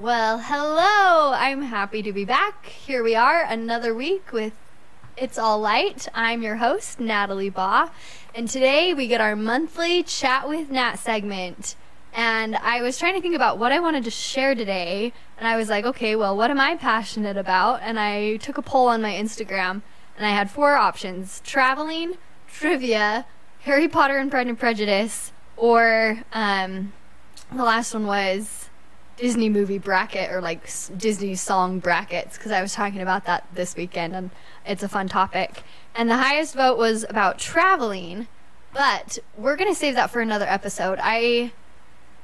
Well, hello. I'm happy to be back. Here we are, another week with It's All Light. I'm your host, Natalie Baugh, and today we get our monthly Chat with Nat segment. And I was trying to think about what I wanted to share today, and I was like, okay, well, what am I passionate about? And I took a poll on my Instagram, and I had four options traveling, trivia, Harry Potter and Pride and Prejudice, or um, the last one was Disney movie bracket or like Disney song brackets because I was talking about that this weekend and it's a fun topic. And the highest vote was about traveling, but we're going to save that for another episode. I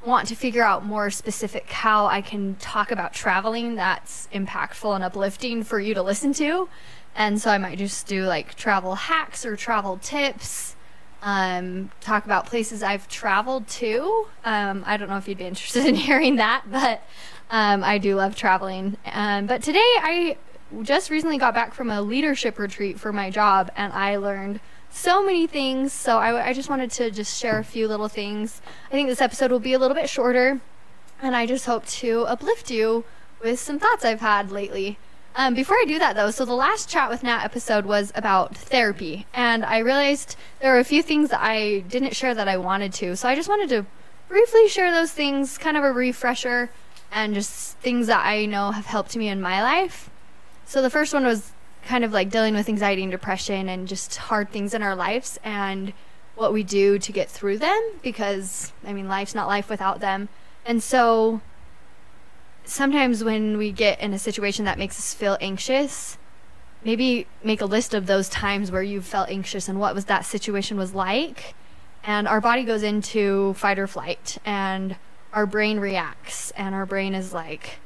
want to figure out more specific how I can talk about traveling that's impactful and uplifting for you to listen to. And so I might just do like travel hacks or travel tips um, talk about places I've traveled to. Um, I don't know if you'd be interested in hearing that, but um, I do love traveling. Um, but today I just recently got back from a leadership retreat for my job, and I learned so many things. So I, I just wanted to just share a few little things. I think this episode will be a little bit shorter, and I just hope to uplift you with some thoughts I've had lately. Um, before I do that, though, so the last chat with Nat episode was about therapy, and I realized there were a few things that I didn't share that I wanted to. So I just wanted to briefly share those things, kind of a refresher, and just things that I know have helped me in my life. So the first one was kind of like dealing with anxiety and depression and just hard things in our lives and what we do to get through them because, I mean, life's not life without them. And so sometimes when we get in a situation that makes us feel anxious, maybe make a list of those times where you felt anxious and what was that situation was like. And our body goes into fight or flight and our brain reacts and our brain is like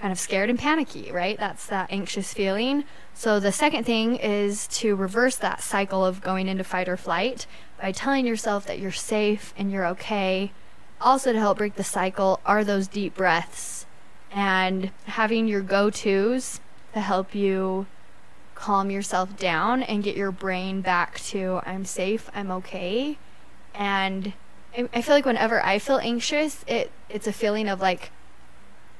kind of scared and panicky, right? That's that anxious feeling. So the second thing is to reverse that cycle of going into fight or flight by telling yourself that you're safe and you're okay. Also to help break the cycle are those deep breaths and having your go-tos to help you calm yourself down and get your brain back to I'm safe, I'm okay. And I, feel like whenever I feel anxious, it it's a feeling of like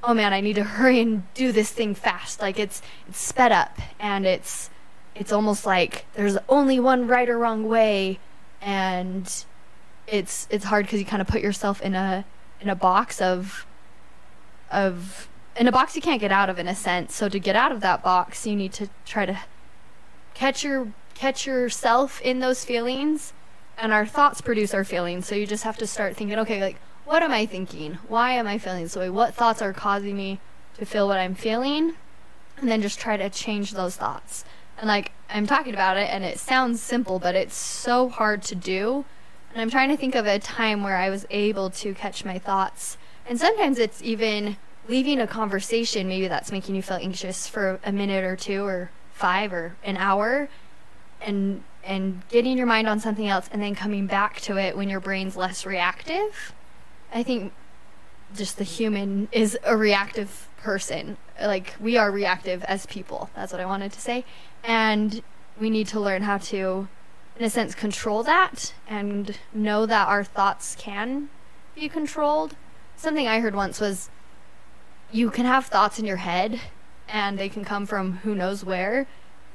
oh man, I need to hurry and do this thing fast. Like it's it's sped up and it's it's almost like there's only one right or wrong way and it's it's hard cuz you kind of put yourself in a in a box of of in a box you can't get out of in a sense. So to get out of that box, you need to try to catch your catch yourself in those feelings and our thoughts produce our feelings. So you just have to start thinking, okay, like what am I thinking? Why am I feeling this way? What thoughts are causing me to feel what I'm feeling? And then just try to change those thoughts. And like I'm talking about it and it sounds simple, but it's so hard to do. And I'm trying to think of a time where I was able to catch my thoughts. And sometimes it's even leaving a conversation maybe that's making you feel anxious for a minute or two or 5 or an hour and and getting your mind on something else and then coming back to it when your brain's less reactive. I think just the human is a reactive person. Like we are reactive as people. That's what I wanted to say. And we need to learn how to in a sense control that and know that our thoughts can be controlled. Something I heard once was you can have thoughts in your head and they can come from who knows where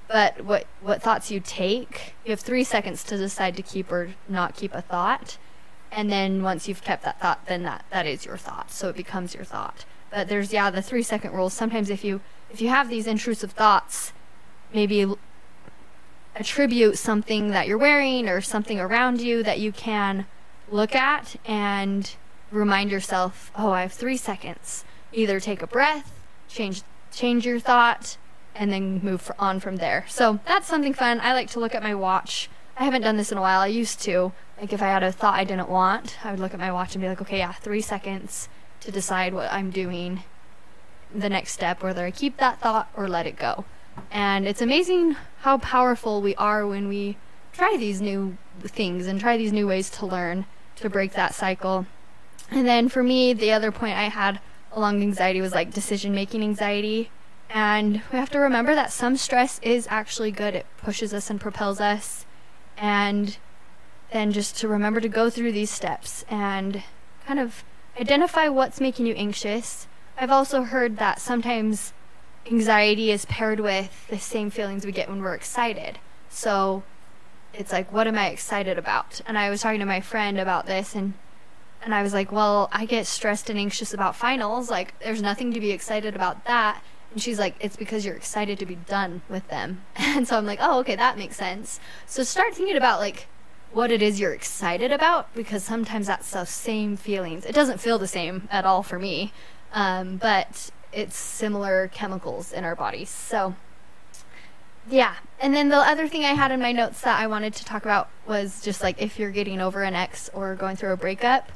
but what what thoughts you take you have 3 seconds to decide to keep or not keep a thought and then once you've kept that thought then that that is your thought so it becomes your thought. But there's yeah the 3 second rule sometimes if you if you have these intrusive thoughts maybe attribute something that you're wearing or something around you that you can look at and remind yourself oh i have 3 seconds either take a breath change change your thought and then move on from there. So that's something fun. I like to look at my watch. I haven't done this in a while. I used to. Like if I had a thought I didn't want, I would look at my watch and be like, okay, yeah, three seconds to decide what I'm doing. The next step, whether I keep that thought or let it go. And it's amazing how powerful we are when we try these new things and try these new ways to learn to break that cycle. And then for me, the other point I had along anxiety was like decision making anxiety. And we have to remember that some stress is actually good. It pushes us and propels us. And then just to remember to go through these steps and kind of identify what's making you anxious. I've also heard that sometimes anxiety is paired with the same feelings we get when we're excited. So it's like, what am I excited about? And I was talking to my friend about this, and and I was like, well, I get stressed and anxious about finals. Like, there's nothing to be excited about that. And she's like, it's because you're excited to be done with them. And so I'm like, oh, okay, that makes sense. So start thinking about like what it is you're excited about because sometimes that's the same feelings. It doesn't feel the same at all for me, um, but it's similar chemicals in our bodies. So yeah. And then the other thing I had in my notes that I wanted to talk about was just like if you're getting over an ex or going through a breakup.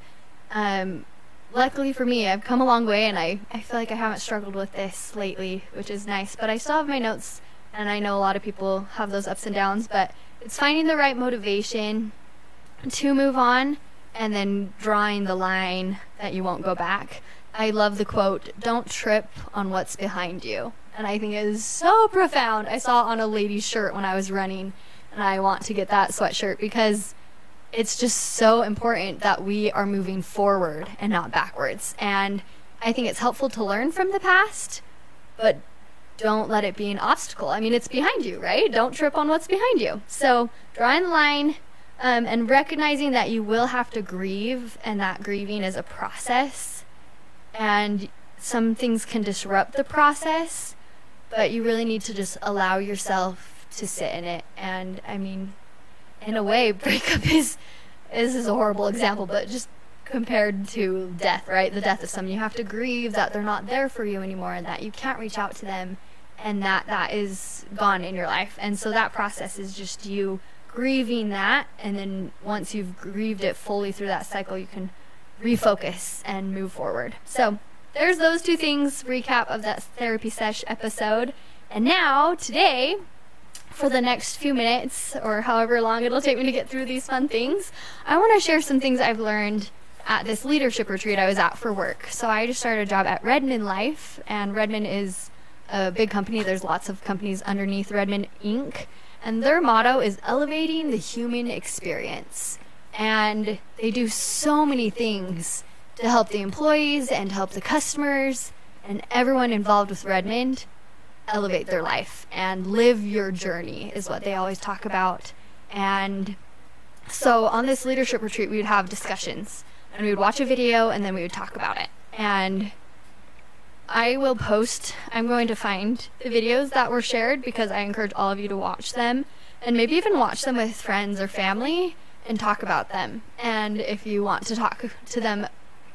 Um, luckily for me, I've come a long way and I, I feel like I haven't struggled with this lately, which is nice. But I still have my notes, and I know a lot of people have those ups and downs, but it's finding the right motivation to move on and then drawing the line that you won't go back. I love the quote, don't trip on what's behind you and I think it is so profound. I saw it on a lady's shirt when I was running, and I want to get that sweatshirt because it's just so important that we are moving forward and not backwards. And I think it's helpful to learn from the past, but don't let it be an obstacle. I mean, it's behind you, right? Don't trip on what's behind you. So, drawing the line um, and recognizing that you will have to grieve and that grieving is a process and some things can disrupt the process but you really need to just allow yourself to sit in it. And I mean, in a way, breakup is this is a horrible example, but just compared to death, right? The death of someone, you have to grieve that they're not there for you anymore, and that you can't reach out to them, and that that is gone in your life. And so that process is just you grieving that, and then once you've grieved it fully through that cycle, you can refocus and move forward. So there's those two things recap of that therapy sesh episode. And now, today, for the next few minutes or however long it'll take me to get through these fun things, I want to share some things I've learned at this leadership retreat I was at for work. So I just started a job at Redmond Life, and Redmond is a big company. There's lots of companies underneath Redmond Inc. And their motto is elevating the human experience. And they do so many things to help the employees and help the customers and everyone involved with Redmond elevate their life and live your journey is what they always talk about. And so on this leadership retreat, we would have discussions and we would watch a video and then we would talk about it. And I will post, I'm going to find the videos that were shared because I encourage all of you to watch them and maybe even watch them with friends or family and talk about them. And if you want to talk to them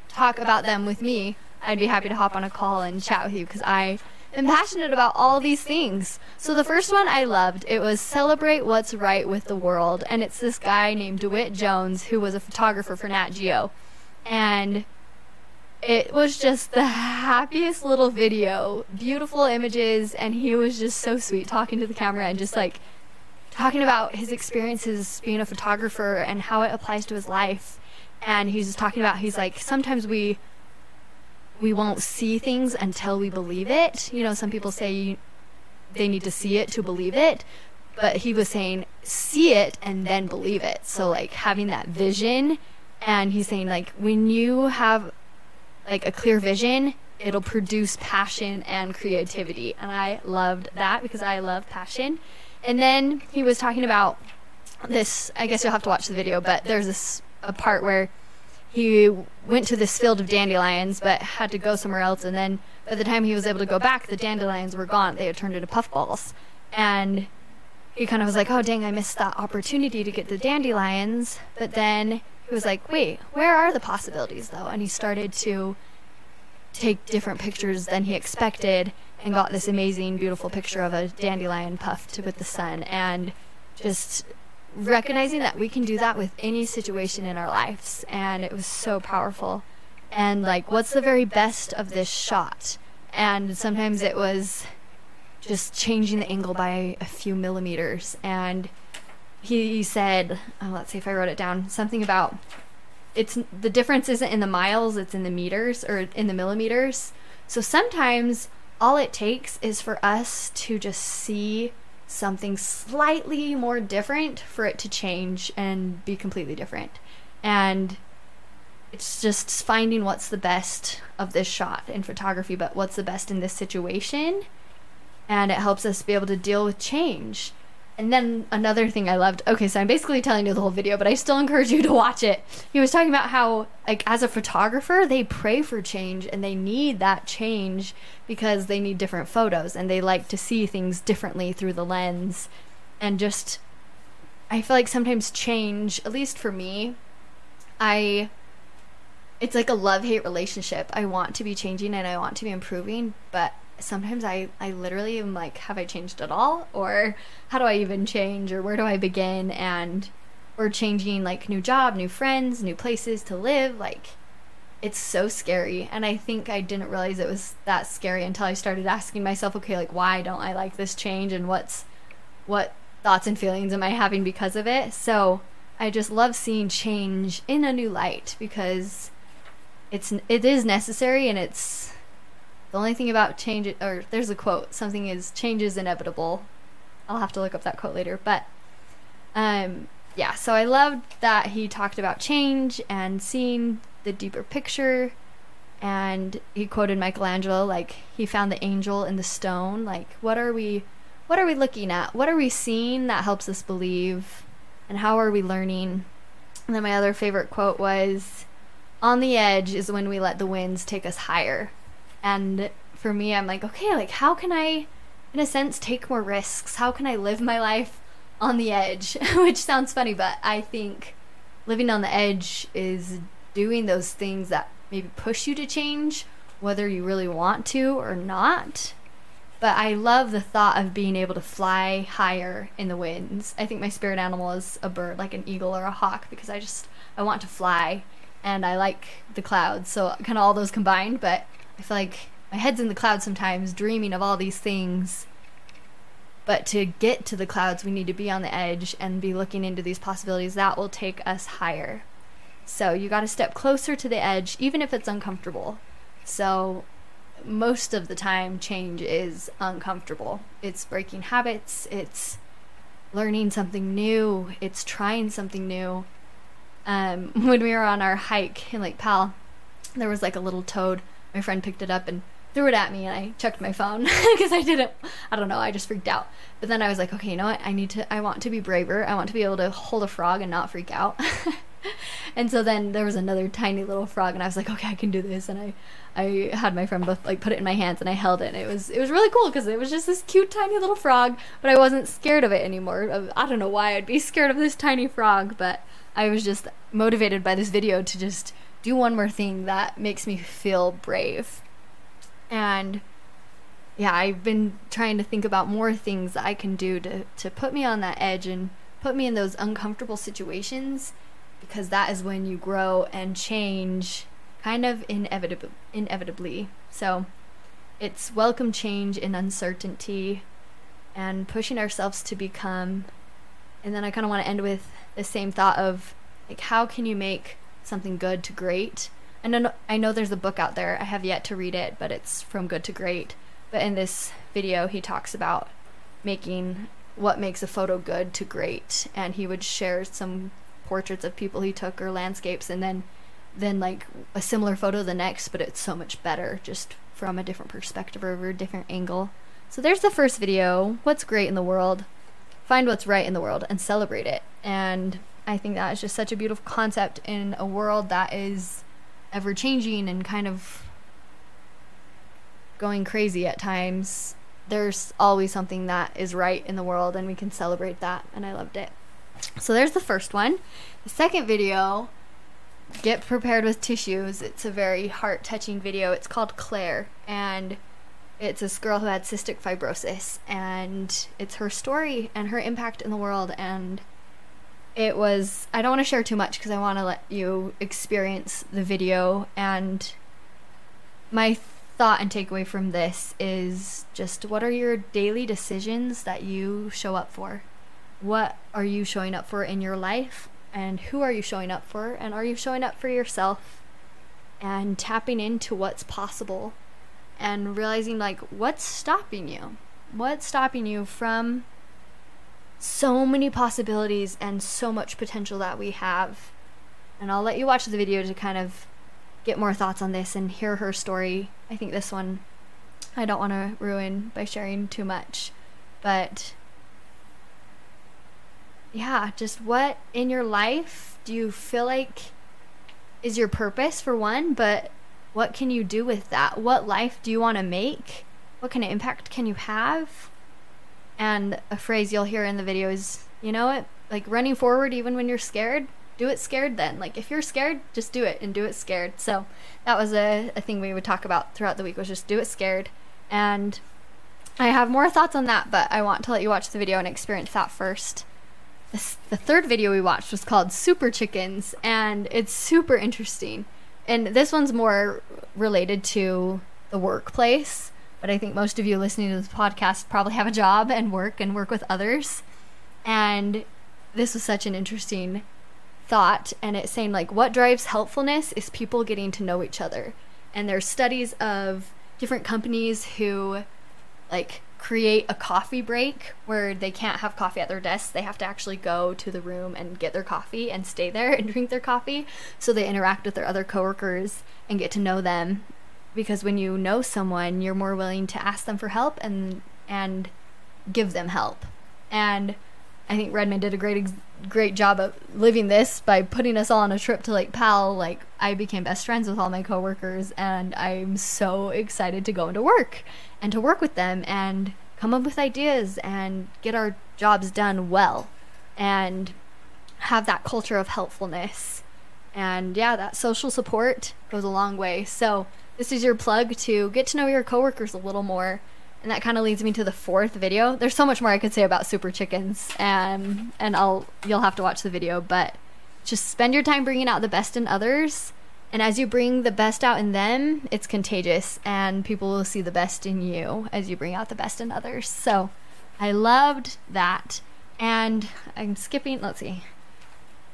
talk about them with me, I'd be happy to hop on a call and chat with you because I am passionate about all these things. So the first one I loved, it was Celebrate What's Right with the World. And it's this guy named DeWitt Jones who was a photographer for Nat Geo. And it was just the happiest little video, beautiful images, and he was just so sweet talking to the camera and just like talking about his experiences being a photographer and how it applies to his life and he's just talking about he's like sometimes we we won't see things until we believe it. You know, some people say they need to see it to believe it, but he was saying see it and then believe it. So like having that vision and he's saying like when you have like a clear vision, it'll produce passion and creativity. And I loved that because I love passion. And then he was talking about this I guess you'll have to watch the video, but there's this a part where he went to this field of dandelions but had to go somewhere else and then by the time he was able to go back the dandelions were gone. They had turned into puffballs. And he kind of was like oh dang i missed that opportunity to get the dandelions. But then he was like wait where are the possibilities though? And he started to take different pictures than he expected and got this amazing beautiful picture of a dandelion puffed with the sun and just recognizing that we can do that with any situation in our lives and it was so powerful. And like what's the very best of this shot? And sometimes it was just changing the angle by a few millimeters. And he said oh, let's see if i wrote it down something about it's the difference isn't in the miles it's in the meters or in the millimeters. So sometimes all it takes is for us to just see something slightly more different for it to change and be completely different. And it's just finding what's the best of this shot in photography, but what's the best in this situation. And it helps us be able to deal with change. And then another thing I loved. Okay, so I'm basically telling you the whole video, but I still encourage you to watch it. He was talking about how, like, as a photographer, they pray for change and they need that change because they need different photos and they like to see things differently through the lens. And just, I feel like sometimes change, at least for me, I it's like a love hate relationship. I want to be changing and I want to be improving, but sometimes I, I literally am like, have I changed at all? Or how do I even change? Or where do I begin? And we're changing like new job, new friends, new places to live. Like, it's so scary. And I think I didn't realize it was that scary until I started asking myself, okay, like, why don't I like this change? And what's, what thoughts and feelings am I having because of it? So I just love seeing change in a new light because it's it is necessary and it's the only thing about change or there's a quote something is change is inevitable. I'll have to look up that quote later but um yeah so i loved that he talked about change and seeing the deeper picture. And he quoted michelangelo like he found the angel in the stone. Like what are we what are we looking at? What are we seeing that helps us believe? And how are we learning? And then my other favorite quote was on the edge is when we let the winds take us higher. And for me, I'm like, okay, like how can I, in a sense, take more risks? How can I live my life on the edge? Which sounds funny, but I think living on the edge is doing those things that maybe push you to change, whether you really want to or not. But I love the thought of being able to fly higher in the winds. I think my spirit animal is a bird, like an eagle or a hawk, because I just I want to fly and I like the clouds. So kind of all those combined, but I feel like my head's in the clouds sometimes, dreaming of all these things. But to get to the clouds, we need to be on the edge and be looking into these possibilities that will take us higher. So you got to step closer to the edge, even if it's uncomfortable. So most of the time, change is uncomfortable. It's breaking habits, it's learning something new, it's trying something new um, when we were on our hike in Lake Powell, there was like a little toad. My friend picked it up and threw it at me, and I checked my phone because I didn't. I don't know. I just freaked out. But then I was like, okay, you know what? I need to. I want to be braver. I want to be able to hold a frog and not freak out. and so then there was another tiny little frog, and I was like, okay, I can do this. And I, I had my friend both like put it in my hands, and I held it. And it was it was really cool because it was just this cute tiny little frog, but I wasn't scared of it anymore. I don't know why I'd be scared of this tiny frog, but I was just motivated by this video to just do one more thing that makes me feel brave. And yeah, I've been trying to think about more things that I can do to, to put me on that edge and put me in those uncomfortable situations because that is when you grow and change kind of inevitably. inevitably. So it's welcome change in uncertainty and pushing ourselves to become. And then I kind of want to end with the same thought of like how can you make something good to great. And I know, there's a book out there. I have yet to read it but it's from good to great. But in this video he talks about making what makes a photo good to great. And he would share some portraits of people he took or landscapes and then then like a similar photo the next but it's so much better just from a different perspective or a different angle. So there's the first video what's great in the world? Find what's right in the world and celebrate it. And I think that is just such a beautiful concept in a world that is ever changing and kind of going crazy at times. There's always something that is right in the world, and we can celebrate that. And I loved it. So there's the first one. The second video, get prepared with tissues. It's a very heart touching video. It's called Claire. And it's this girl who had cystic fibrosis, and it's her story and her impact in the world. And it was, I don't want to share too much because I want to let you experience the video. And my thought and takeaway from this is just what are your daily decisions that you show up for? What are you showing up for in your life? And who are you showing up for? And are you showing up for yourself? And tapping into what's possible and realizing like what's stopping you? What's stopping you from so many possibilities and so much potential that we have? and I'll let you watch the video to kind of get more thoughts on this and hear her story. I think this one I don't want to ruin by sharing too much, but yeah, just what in your life do you feel like is your purpose for one, but what can you do with that? What life do you want to make? What kind of impact can you have? And a phrase you'll hear in the video is, you know what? Like running forward even when you're scared, do it scared then. Like if you're scared, just do it and do it scared. So that was a, a thing we would talk about throughout the week was just do it scared. And I have more thoughts on that, but I want to let you watch the video and experience that first. This, the third video we watched was called Super Chickens, and it's super interesting. And this one's more related to the workplace, but I think most of you listening to this podcast probably have a job and work and work with others. And this was such an interesting thought, and it's saying, like, what drives helpfulness is people getting to know each other. And there's studies of different companies who, like, create a coffee break where they can't have coffee at their desks. They have to actually go to the room and get their coffee and stay there and drink their coffee. So they interact with their other coworkers and get to know them. Because when you know someone, you're more willing to ask them for help and and give them help. And I think Redmond did a great great job of living this by putting us all on a trip to Lake Powell. Like I became best friends with all my coworkers, and I'm so excited to go into work and to work with them and come up with ideas and get our jobs done well and have that culture of helpfulness. And yeah, that social support goes a long way. So this is your plug to get to know your coworkers a little more and that kind of leads me to the fourth video. There's so much more I could say about super chickens, and and I'll you'll have to watch the video, but just spend your time bringing out the best in others, and as you bring the best out in them, it's contagious, and people will see the best in you as you bring out the best in others. So, I loved that, and I'm skipping. Let's see.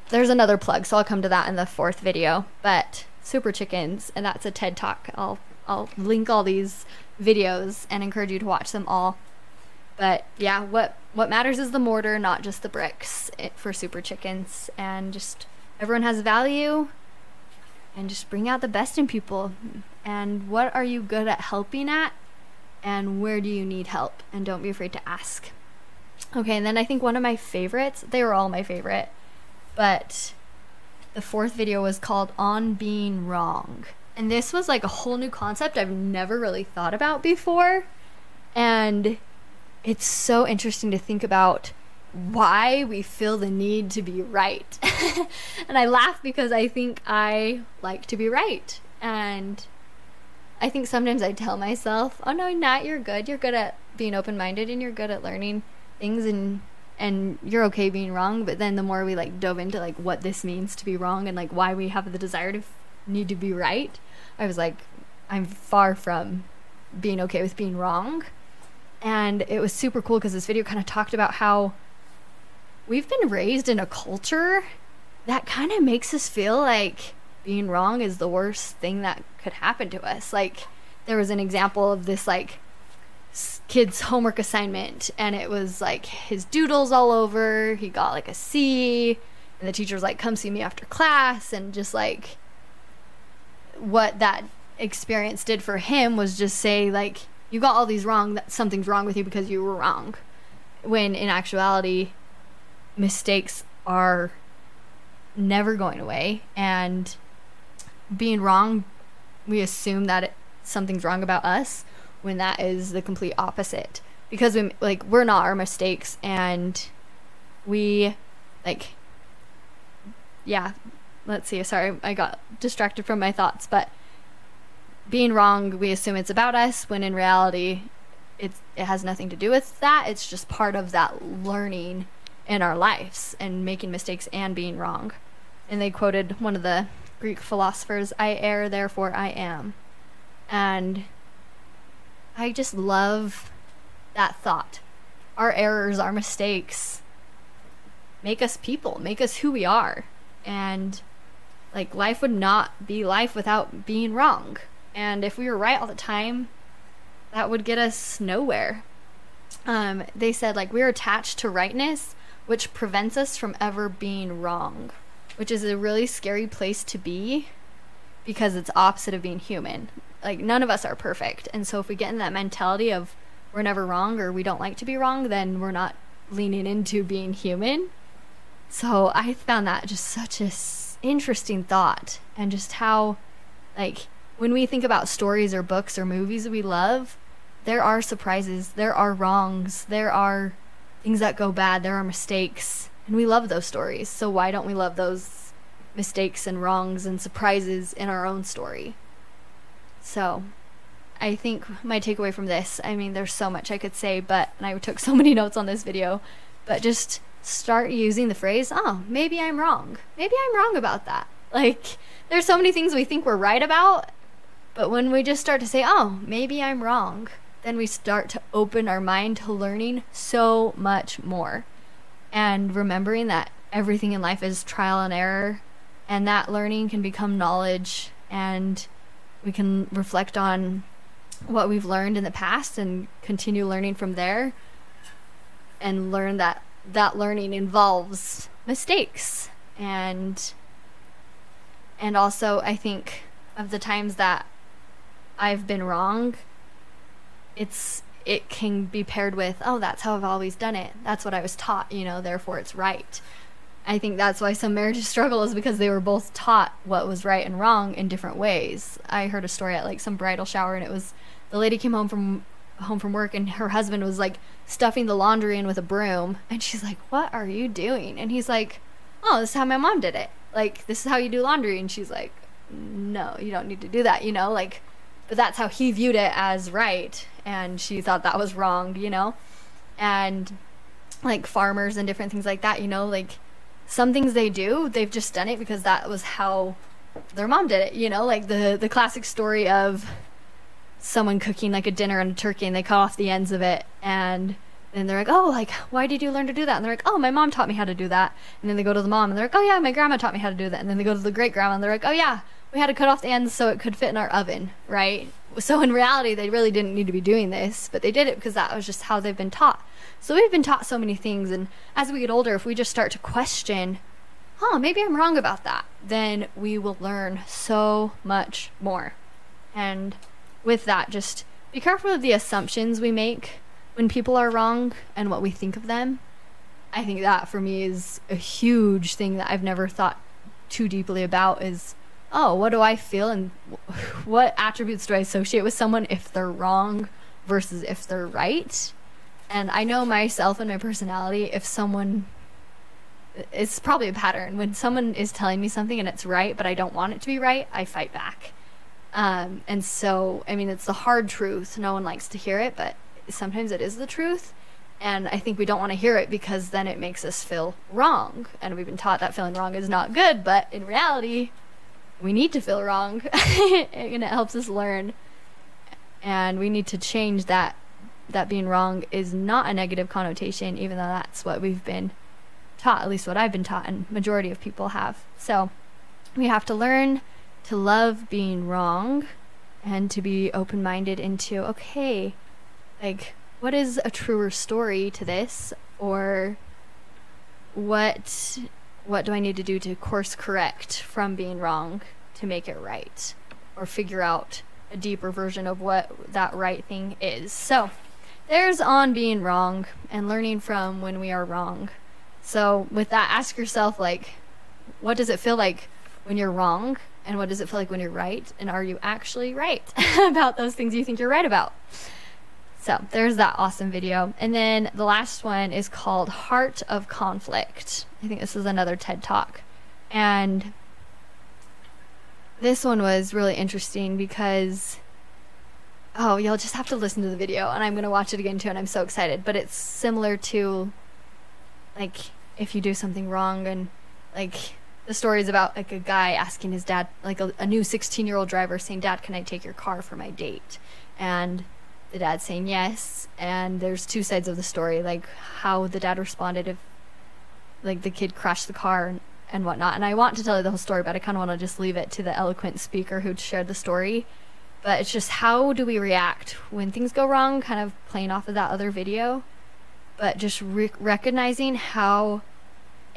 There's another plug, so I'll come to that in the fourth video. But super chickens, and that's a TED talk. I'll I'll link all these videos and encourage you to watch them all. But yeah, what what matters is the mortar, not just the bricks it, for super chickens. And just everyone has value, and just bring out the best in people. And what are you good at helping at, and where do you need help? And don't be afraid to ask. Okay, and then I think one of my favorites. They were all my favorite, but the fourth video was called "On Being Wrong." And this was like a whole new concept I've never really thought about before. And it's so interesting to think about why we feel the need to be right. and I laugh because I think I like to be right. And I think sometimes I tell myself, "Oh no, not you're good. You're good at being open-minded and you're good at learning things and and you're okay being wrong." But then the more we like dove into like what this means to be wrong and like why we have the desire to f- need to be right, I was like, I'm far from being okay with being wrong. And it was super cool because this video kind of talked about how we've been raised in a culture that kind of makes us feel like being wrong is the worst thing that could happen to us. Like, there was an example of this, like, kid's homework assignment, and it was like his doodles all over. He got like a C, and the teacher was like, Come see me after class, and just like, what that experience did for him was just say like you got all these wrong that something's wrong with you because you were wrong when in actuality mistakes are never going away and being wrong we assume that it, something's wrong about us when that is the complete opposite because we like we're not our mistakes and we like yeah let's see, sorry, I got distracted from my thoughts, but being wrong, we assume it's about us when in reality it's it has nothing to do with that. It's just part of that learning in our lives and making mistakes and being wrong. And they quoted one of the Greek philosophers, I err, therefore I am. And I just love that thought. Our errors, our mistakes make us people, make us who we are. And like life would not be life without being wrong. And if we were right all the time, that would get us nowhere. Um, they said like we're attached to rightness, which prevents us from ever being wrong. which is a really scary place to be because it's opposite of being human. Like none of us are perfect. And so if we get in that mentality of we're never wrong or we don't like to be wrong, then we're not leaning into being human. So I found that just such a interesting thought and just how like when we think about stories or books or movies we love, there are surprises, there are wrongs, there are things that go bad, there are mistakes, and we love those stories. So why don't we love those mistakes and wrongs and surprises in our own story? So, I think my takeaway from this, I mean, there's so much I could say, but and I took so many notes on this video, but just start using the phrase, oh, maybe I'm wrong. Maybe I'm wrong about that. Like, there's so many things we think we're right about, but when we just start to say, oh, maybe I'm wrong, then we start to open our mind to learning so much more. And remembering that everything in life is trial and error, and that learning can become knowledge, and we can reflect on what we've learned in the past and continue learning from there and learn that that learning involves mistakes. And and also I think of the times that I've been wrong it's it can be paired with oh that's how I've always done it. That's what I was taught you know therefore it's right I think that's why some marriages struggle is because they were both taught what was right and wrong in different ways. I heard a story at like some bridal shower and it was the lady came home from home from work and her husband was like stuffing the laundry in with a broom and she's like, "What are you doing?" And he's like, "Oh, this is how my mom did it. Like this is how you do laundry." And she's like, "No, you don't need to do that, you know?" Like but that's how he viewed it as right and she thought that was wrong, you know? And like farmers and different things like that, you know, like some things they do, they've just done it because that was how their mom did it. You know, like the the classic story of someone cooking like a dinner and a turkey, and they cut off the ends of it, and then they're like, "Oh, like why did you learn to do that?" And they're like, "Oh, my mom taught me how to do that." And then they go to the mom, and they're like, "Oh yeah, my grandma taught me how to do that." And then they go to the great grandma, and they're like, "Oh yeah, we had to cut off the ends so it could fit in our oven, right?" So in reality, they really didn't need to be doing this, but they did it because that was just how they've been taught. So we've been taught so many things, and as we get older, if we just start to question, huh, maybe I'm wrong about that, then we will learn so much more. And with that, just be careful of the assumptions we make when people are wrong and what we think of them. I think that for me is a huge thing that I've never thought too deeply about is oh, what do I feel and what attributes do I associate with someone if they're wrong versus if they're right? And I know myself and my personality, if someone it's probably a pattern. When someone is telling me something and it's right, but I don't want it to be right, I fight back. Um, and so, I mean, it's the hard truth. No one likes to hear it, but sometimes it is the truth. And I think we don't want to hear it because then it makes us feel wrong. And we've been taught that feeling wrong is not good, but in reality, we need to feel wrong. and it helps us learn. And we need to change that that being wrong is not a negative connotation, even though that's what we've been taught, at least what I've been taught, and majority of people have. So we have to learn to love being wrong and to be open minded into, okay, like, what is a truer story to this? Or what what do I need to do to course correct from being wrong to make it right? Or figure out a deeper version of what that right thing is. So there's on being wrong and learning from when we are wrong. So, with that, ask yourself, like, what does it feel like when you're wrong? And what does it feel like when you're right? And are you actually right about those things you think you're right about? So, there's that awesome video. And then the last one is called Heart of Conflict. I think this is another TED Talk. And this one was really interesting because oh, you'll just have to listen to the video, and I'm gonna watch it again too, and I'm so excited. But it's similar to, like, if you do something wrong, and like the story is about like a guy asking his dad, like a, a new 16 year old driver, saying, "Dad, can I take your car for my date?" And the dad saying yes. And there's two sides of the story, like how the dad responded if, like, the kid crashed the car and, and whatnot. And I want to tell you the whole story, but I kind of want to just leave it to the eloquent speaker who shared the story but it's just how do we react when things go wrong kind of playing off of that other video but just re- recognizing how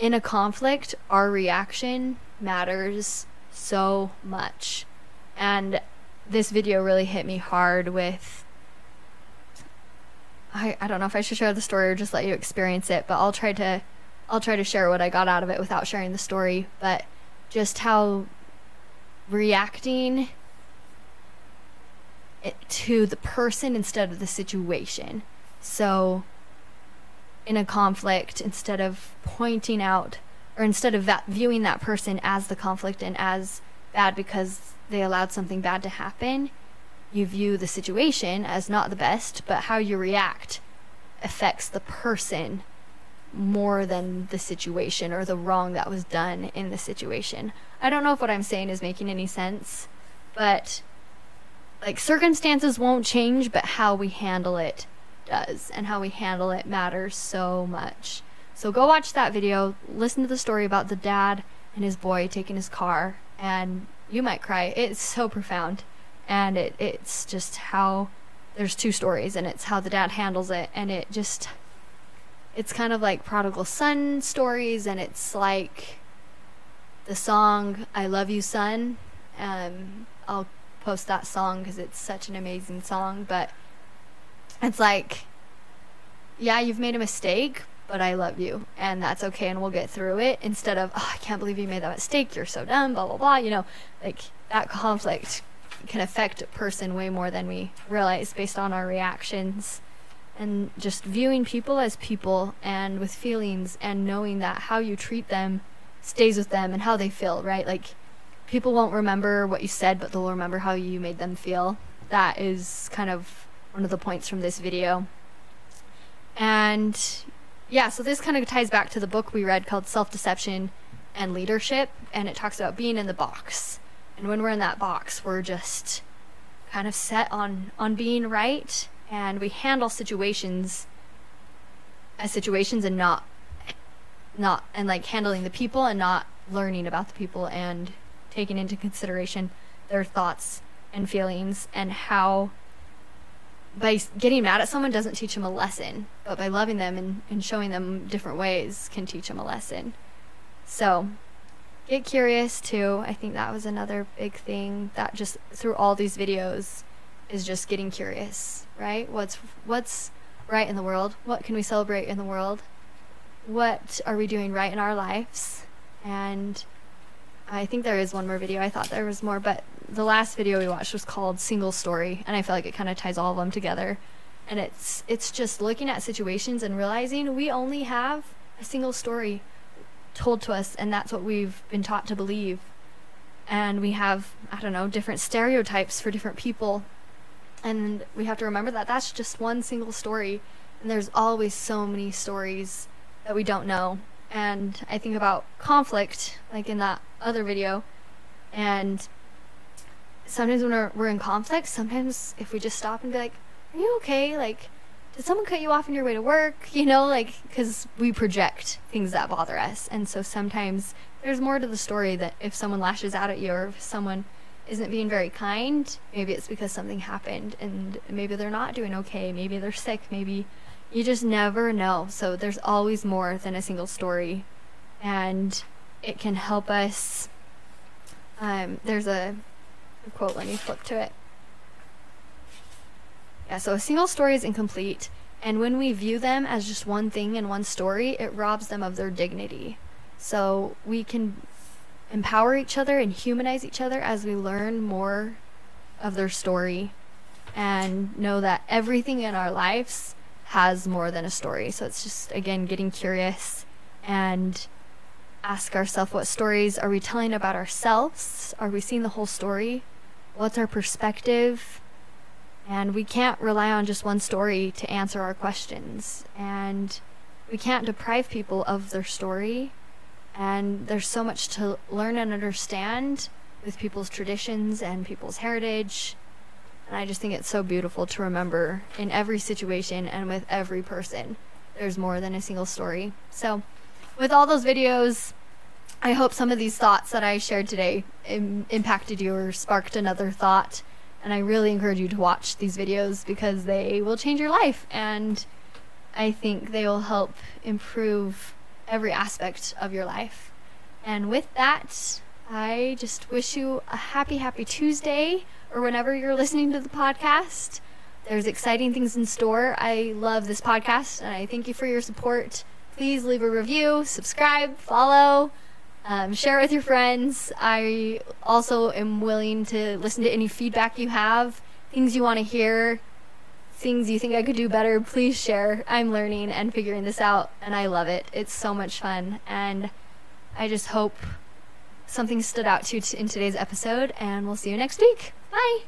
in a conflict, our reaction matters so much. And this video really hit me hard with I, I don't know if I should share the story or just let you experience it, but I'll try to I'll try to share what I got out of it without sharing the story, but just how reacting to the person instead of the situation. So in a conflict instead of pointing out or instead of viewing that person as the conflict and as bad because they allowed something bad to happen, you view the situation as not the best, but how you react affects the person more than the situation or the wrong that was done in the situation. I don't know if what I'm saying is making any sense, but like circumstances won't change, but how we handle it does, and how we handle it matters so much. So go watch that video, listen to the story about the dad and his boy taking his car, and you might cry. It's so profound and it, it's just how there's two stories and it's how the dad handles it. And it just it's kind of like prodigal son stories and it's like the song i love you son. Um, i'll post that song because it's such an amazing song but it's like yeah you've made a mistake but i love you and that's okay and we'll get through it instead of oh, i can't believe you made that mistake. You're so dumb blah blah blah you know like that conflict can affect a person way more than we realize based on our reactions and just viewing people as people and with feelings and knowing that how you treat them stays with them and how they feel, right? Like people won't remember what you said, but they'll remember how you made them feel. That is kind of one of the points from this video. And yeah, so this kind of ties back to the book we read called Self Deception and Leadership, and it talks about being in the box. And when we're in that box, we're just kind of set on on being right and we handle situations as situations and not not and like handling the people and not learning about the people and taking into consideration their thoughts and feelings and how by getting mad at someone doesn't teach them a lesson but by loving them and, and showing them different ways can teach them a lesson. So get curious too. I think that was another big thing that just through all these videos is just getting curious, right? What's what's right in the world? What can we celebrate in the world? What are we doing right in our lives? And I think there is one more video. I thought there was more, but the last video we watched was called Single Story, and I feel like it kind of ties all of them together. And it's it's just looking at situations and realizing we only have a single story told to us, and that's what we've been taught to believe. And we have, I don't know, different stereotypes for different people. And we have to remember that that's just one single story. And there's always so many stories that we don't know. And I think about conflict, like in that other video. And sometimes when we're, we're in conflict, sometimes if we just stop and be like, Are you okay? Like, did someone cut you off on your way to work? You know, like, because we project things that bother us. And so sometimes there's more to the story that if someone lashes out at you or if someone isn't being very kind, maybe it's because something happened and maybe they're not doing okay. Maybe they're sick. Maybe you just never know. So there's always more than a single story. And it can help us. Um, there's a, a quote, let me flip to it. Yeah, so a single story is incomplete, and when we view them as just one thing and one story, it robs them of their dignity. So we can empower each other and humanize each other as we learn more of their story and know that everything in our lives has more than a story. So it's just, again, getting curious and ask ourselves what stories are we telling about ourselves? Are we seeing the whole story? What's our perspective? And we can't rely on just one story to answer our questions. And we can't deprive people of their story. And there's so much to learn and understand with people's traditions and people's heritage. And I just think it's so beautiful to remember in every situation and with every person, there's more than a single story. So, with all those videos, I hope some of these thoughts that I shared today Im- impacted you or sparked another thought and I really encourage you to watch these videos because they will change your life and I think they will help improve every aspect of your life. And with that, I just wish you a happy, happy Tuesday or whenever you're listening to the podcast. There's exciting things in store. I love this podcast and I thank you for your support. Please leave a review, subscribe, follow, um, share it with your friends. I also am willing to listen to any feedback you have, things you want to hear, things you think I could do better. Please share. I'm learning and figuring this out and I love it. It's so much fun and I just hope something stood out to you in today's episode and we'll see you next week. Bye.